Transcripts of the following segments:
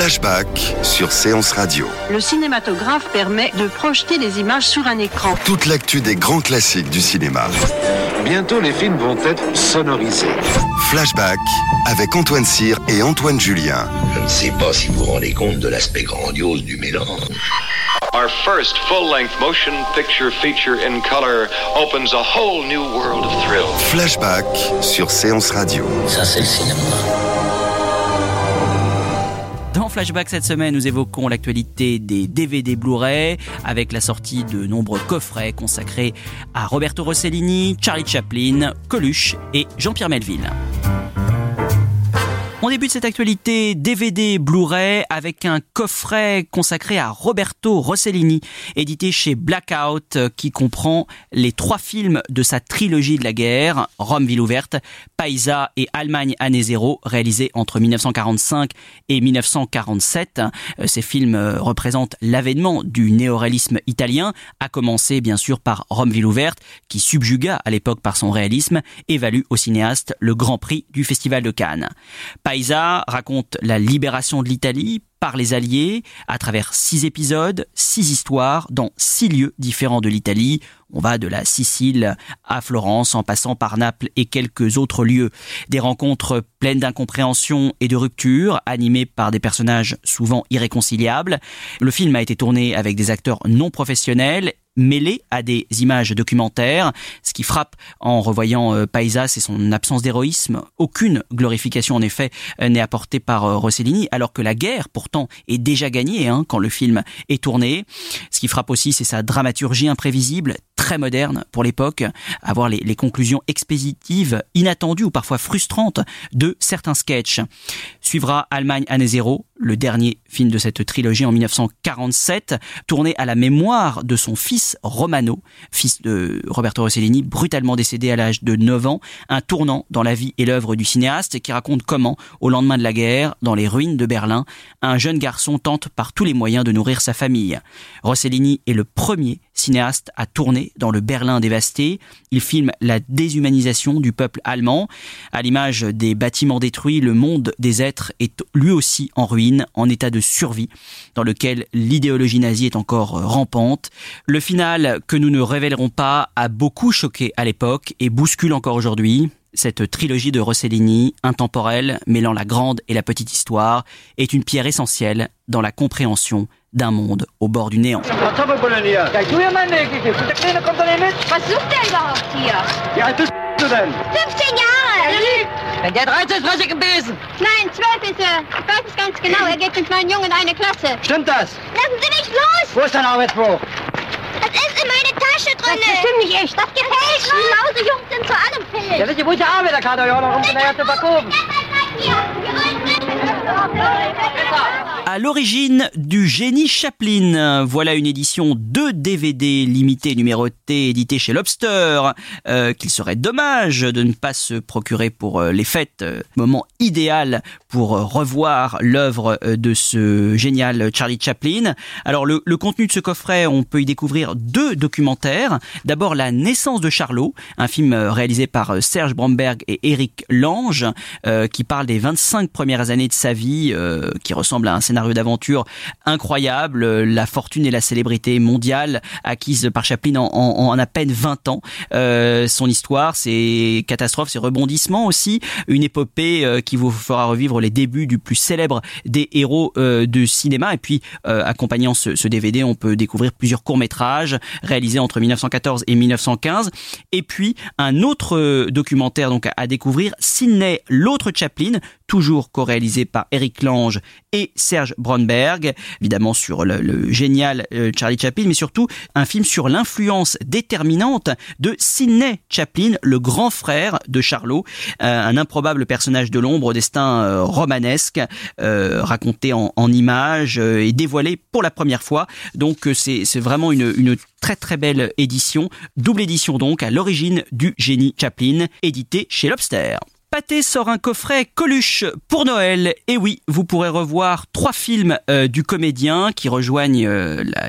Flashback sur Séance Radio. Le cinématographe permet de projeter des images sur un écran. Toute l'actu des grands classiques du cinéma. Bientôt, les films vont être sonorisés. Flashback avec Antoine Cyr et Antoine Julien. Je ne sais pas si vous vous rendez compte de l'aspect grandiose du mélange. Our first full-length motion picture feature in color opens a whole new world of thrill. Flashback sur Séance Radio. Ça, c'est le cinéma. Flashback cette semaine, nous évoquons l'actualité des DVD Blu-ray avec la sortie de nombreux coffrets consacrés à Roberto Rossellini, Charlie Chaplin, Coluche et Jean-Pierre Melville. On débute cette actualité DVD Blu-ray avec un coffret consacré à Roberto Rossellini, édité chez Blackout, qui comprend les trois films de sa trilogie de la guerre, Rome ville ouverte, Paisa et Allemagne année zéro, réalisés entre 1945 et 1947. Ces films représentent l'avènement du néoréalisme italien, à commencer bien sûr par Rome ville ouverte, qui subjuga à l'époque par son réalisme et valut au cinéaste le Grand Prix du Festival de Cannes. Paisa raconte la libération de l'Italie par les Alliés à travers six épisodes, six histoires dans six lieux différents de l'Italie. On va de la Sicile à Florence en passant par Naples et quelques autres lieux. Des rencontres pleines d'incompréhension et de rupture, animées par des personnages souvent irréconciliables. Le film a été tourné avec des acteurs non professionnels mêlé à des images documentaires. Ce qui frappe en revoyant euh, Paisa, c'est son absence d'héroïsme. Aucune glorification, en effet, euh, n'est apportée par euh, Rossellini, alors que la guerre, pourtant, est déjà gagnée hein, quand le film est tourné. Ce qui frappe aussi, c'est sa dramaturgie imprévisible, très moderne pour l'époque, avoir les, les conclusions expéditives, inattendues ou parfois frustrantes de certains sketchs. Suivra Allemagne année zéro, le dernier film de cette trilogie en 1947, tourné à la mémoire de son fils Romano, fils de Roberto Rossellini, brutalement décédé à l'âge de 9 ans, un tournant dans la vie et l'œuvre du cinéaste qui raconte comment, au lendemain de la guerre, dans les ruines de Berlin, un jeune garçon tente par tous les moyens de nourrir sa famille. Rossellini est le premier cinéaste à tourner dans le Berlin dévasté. Il filme la déshumanisation du peuple allemand. À l'image des bâtiments détruits, le monde des êtres est lui aussi en ruine, en état de survie, dans lequel l'idéologie nazie est encore rampante. Le final, que nous ne révélerons pas, a beaucoup choqué à l'époque et bouscule encore aujourd'hui. Cette trilogie de Rossellini, intemporelle, mêlant la grande et la petite histoire, est une pierre essentielle dans la compréhension d'un monde au bord du néant. Was sucht der überhaupt hier? Wie alt bist du denn? 15 Jahre! Wenn der 13 ist, fress ich einen Besen. Nein, 12 ist. Ich weiß es ganz genau. Geht mit meinen Jungen in eine Klasse. Stimmt das? Lassen Sie mich los! Wo ist dein Arbeitsbuch? Das ist in meine Tasche Das stimmt nicht echt. Das gefällt mir. Schlause Jungs sind zu allem fähig. Ja, die gute Arbeit, da kann euch auch noch um den zu verkaufen. Ja, À l'origine du génie Chaplin, voilà une édition de DVD limitée numérotée éditée chez Lobster, euh, qu'il serait dommage de ne pas se procurer pour euh, les fêtes, euh, moment idéal pour revoir l'œuvre de ce génial Charlie Chaplin. Alors le, contenu de ce coffret, on peut y découvrir deux documentaires. D'abord La naissance de Charlot, un film réalisé par Serge Bromberg et Éric Lange, qui parle des 25 premières années de sa vie, qui ressemble à un scénario d'aventure incroyable, euh, la fortune et la célébrité mondiale acquise par Chaplin en, à peine 20 ans. Euh, son histoire, ses catastrophes, ses rebondissements aussi, une épopée euh, qui vous fera revivre les débuts du plus célèbre des héros de cinéma. Et puis, accompagnant ce, DVD, on peut découvrir plusieurs courts-métrages réalisés entre 1914 et 1915. Et puis, un autre documentaire donc à- à découvrir, Sidney, l'autre Chaplin, toujours co-réalisé par Eric Lange et Serge Bromberg, évidemment sur le, génial euh, Charlie Chaplin, mais surtout un film sur l'influence déterminante de Sidney Chaplin, le grand frère de Charlot, euh, un improbable personnage de l'ombre au destin euh, romanesque, raconté en, images et dévoilé pour la première fois. Donc c'est vraiment une, une très très belle édition, double édition donc à l'origine du génie Chaplin, édité chez Lobster. Pathé sort un coffret Coluche pour Noël. Et oui, vous pourrez revoir trois films euh, du comédien qui rejoignent euh, la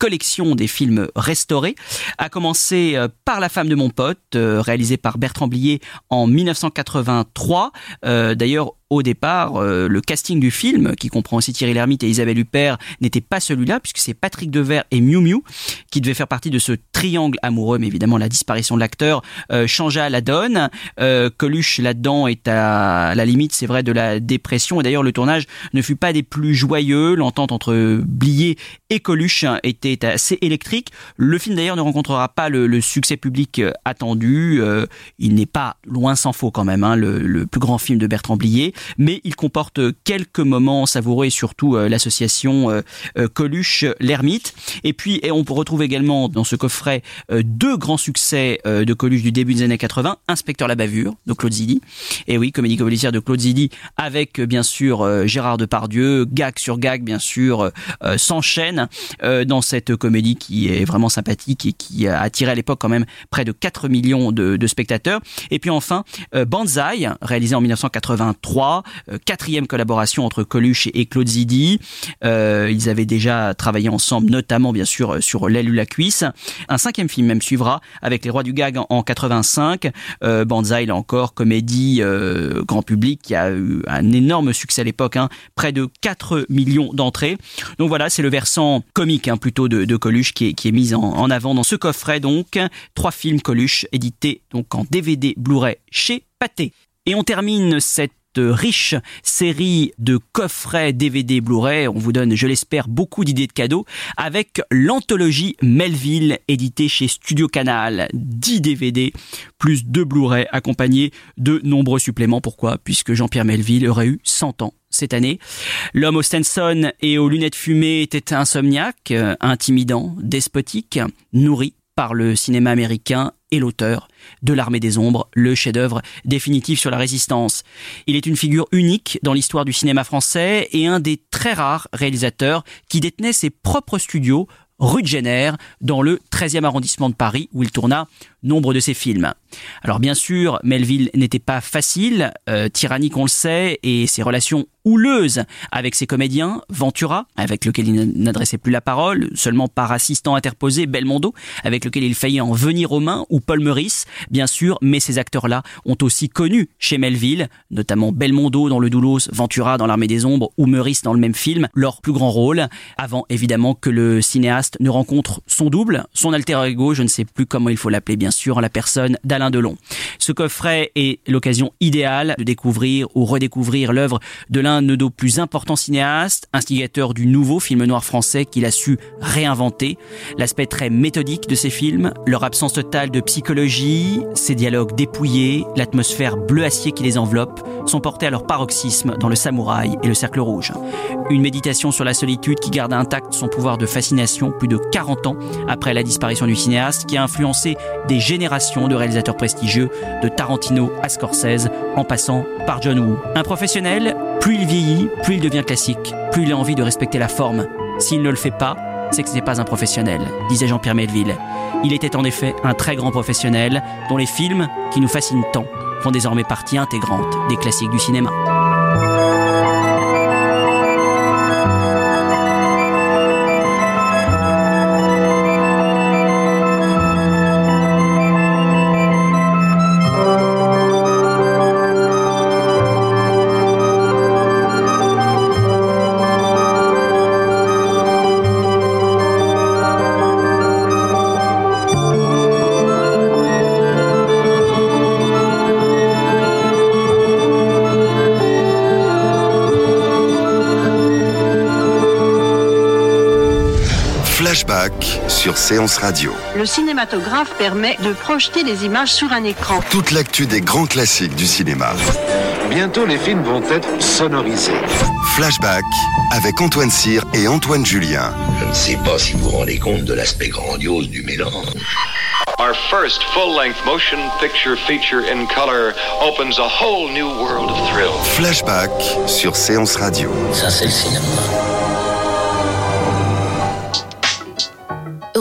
collection des films restaurés, à commencer euh, par La femme de mon pote, réalisé par Bertrand Blier en 1983. D'ailleurs, au départ, euh, le casting du film, qui comprend aussi Thierry Lhermitte et Isabelle Huppert, n'était pas celui-là, puisque c'est Patrick Devers et Miu Miu qui devaient faire partie de ce triangle amoureux, mais évidemment la disparition de l'acteur euh, changea la donne. Euh, Coluche là-dedans est à la limite, c'est vrai, de la dépression, et d'ailleurs le tournage ne fut pas des plus joyeux. L'entente entre Blier et Coluche était assez électrique. Le film d'ailleurs ne rencontrera pas le, succès public attendu. il n'est pas loin sans faux quand même, hein, le, plus grand film de Bertrand Blier mais il comporte quelques moments savoureux et surtout euh, l'association euh, euh, Coluche l'ermite. Et puis on retrouve également dans ce coffret deux grands succès de Coluche du début des années 80, Inspecteur la bavure de Claude Zidi. Et oui, comédie policière de Claude Zidi avec bien sûr Gérard Depardieu, gag sur gag bien sûr s'enchaîne dans cette comédie qui est vraiment sympathique et qui a attiré à l'époque quand même près de 4 millions de, spectateurs. Et puis enfin Banzai réalisé en 1983 euh, quatrième collaboration entre Coluche et Claude Zidi. Euh, ils avaient déjà travaillé ensemble, notamment bien sûr sur L'aile ou la cuisse. Un cinquième film même suivra avec Les Rois du Gag en 85. Euh, Banzai, là encore, comédie grand public qui a eu un énorme succès à l'époque, hein. près de 4 millions d'entrées. Donc voilà, c'est le versant comique hein, plutôt de, Coluche qui est, qui est mis en, avant dans ce coffret. Donc trois films Coluche édités donc en DVD Blu-ray chez Pathé. Et on termine cette riche série de coffrets DVD Blu-ray. On vous donne, je l'espère, beaucoup d'idées de cadeaux avec l'anthologie Melville édité chez Studio Canal. 10 DVD plus 2 Blu-ray accompagnés de nombreux suppléments. Pourquoi? Puisque Jean-Pierre Melville aurait eu 100 ans cette année. L'homme au Stenson et aux lunettes fumées était insomniaque, intimidant, despotique, nourri par le cinéma américain et l'auteur de l'Armée des Ombres, le chef-d'œuvre définitif sur la résistance. Il est une figure unique dans l'histoire du cinéma français et un des très rares réalisateurs qui détenait ses propres studios rue de Génère, dans le 13e arrondissement de Paris, où il tourna nombre de ses films. Alors bien sûr, Melville n'était pas facile, euh, tyrannique on le sait, et ses relations houleuses avec ses comédiens, Ventura, avec lequel il n'adressait plus la parole, seulement par assistant interposé, Belmondo, avec lequel il faillit en venir aux mains, ou Paul Meurice, bien sûr, mais ces acteurs-là ont aussi connu chez Melville, notamment Belmondo dans Le Doulos, Ventura dans L'Armée des Ombres, ou Meurice dans le même film, leur plus grand rôle, avant évidemment que le cinéaste ne rencontre son double, son alter ego, je ne sais plus comment il faut l'appeler bien sûr, la personne d'Alain Delon. Ce coffret est l'occasion idéale de découvrir ou redécouvrir l'œuvre de l'un de nos plus importants cinéastes, instigateur du nouveau film noir français qu'il a su réinventer. L'aspect très méthodique de ses films, leur absence totale de psychologie, ses dialogues dépouillés, l'atmosphère bleu acier qui les enveloppe, sont portés à leur paroxysme dans Le Samouraï et Le Cercle Rouge. Une méditation sur la solitude qui garde intact son pouvoir de fascination plus de 40 ans après la disparition du cinéaste qui a influencé des générations de réalisateurs prestigieux, de Tarantino à Scorsese, en passant par John Woo. Un professionnel, plus il vieillit, plus il devient classique, plus il a envie de respecter la forme. S'il ne le fait pas, c'est que ce n'est pas un professionnel, disait Jean-Pierre Melville. Il était en effet un très grand professionnel dont les films, qui nous fascinent tant, font désormais partie intégrante des classiques du cinéma. Sur Séance Radio. Le cinématographe permet de projeter des images sur un écran. Toute l'actu des grands classiques du cinéma. Bientôt, les films vont être sonorisés. Flashback avec Antoine Cyr et Antoine Julien. Je ne sais pas si vous vous rendez compte de l'aspect grandiose du mélange. Our first full-length motion picture feature in color opens a whole new world of thrill. Flashback sur Séance Radio. Ça, c'est le cinéma.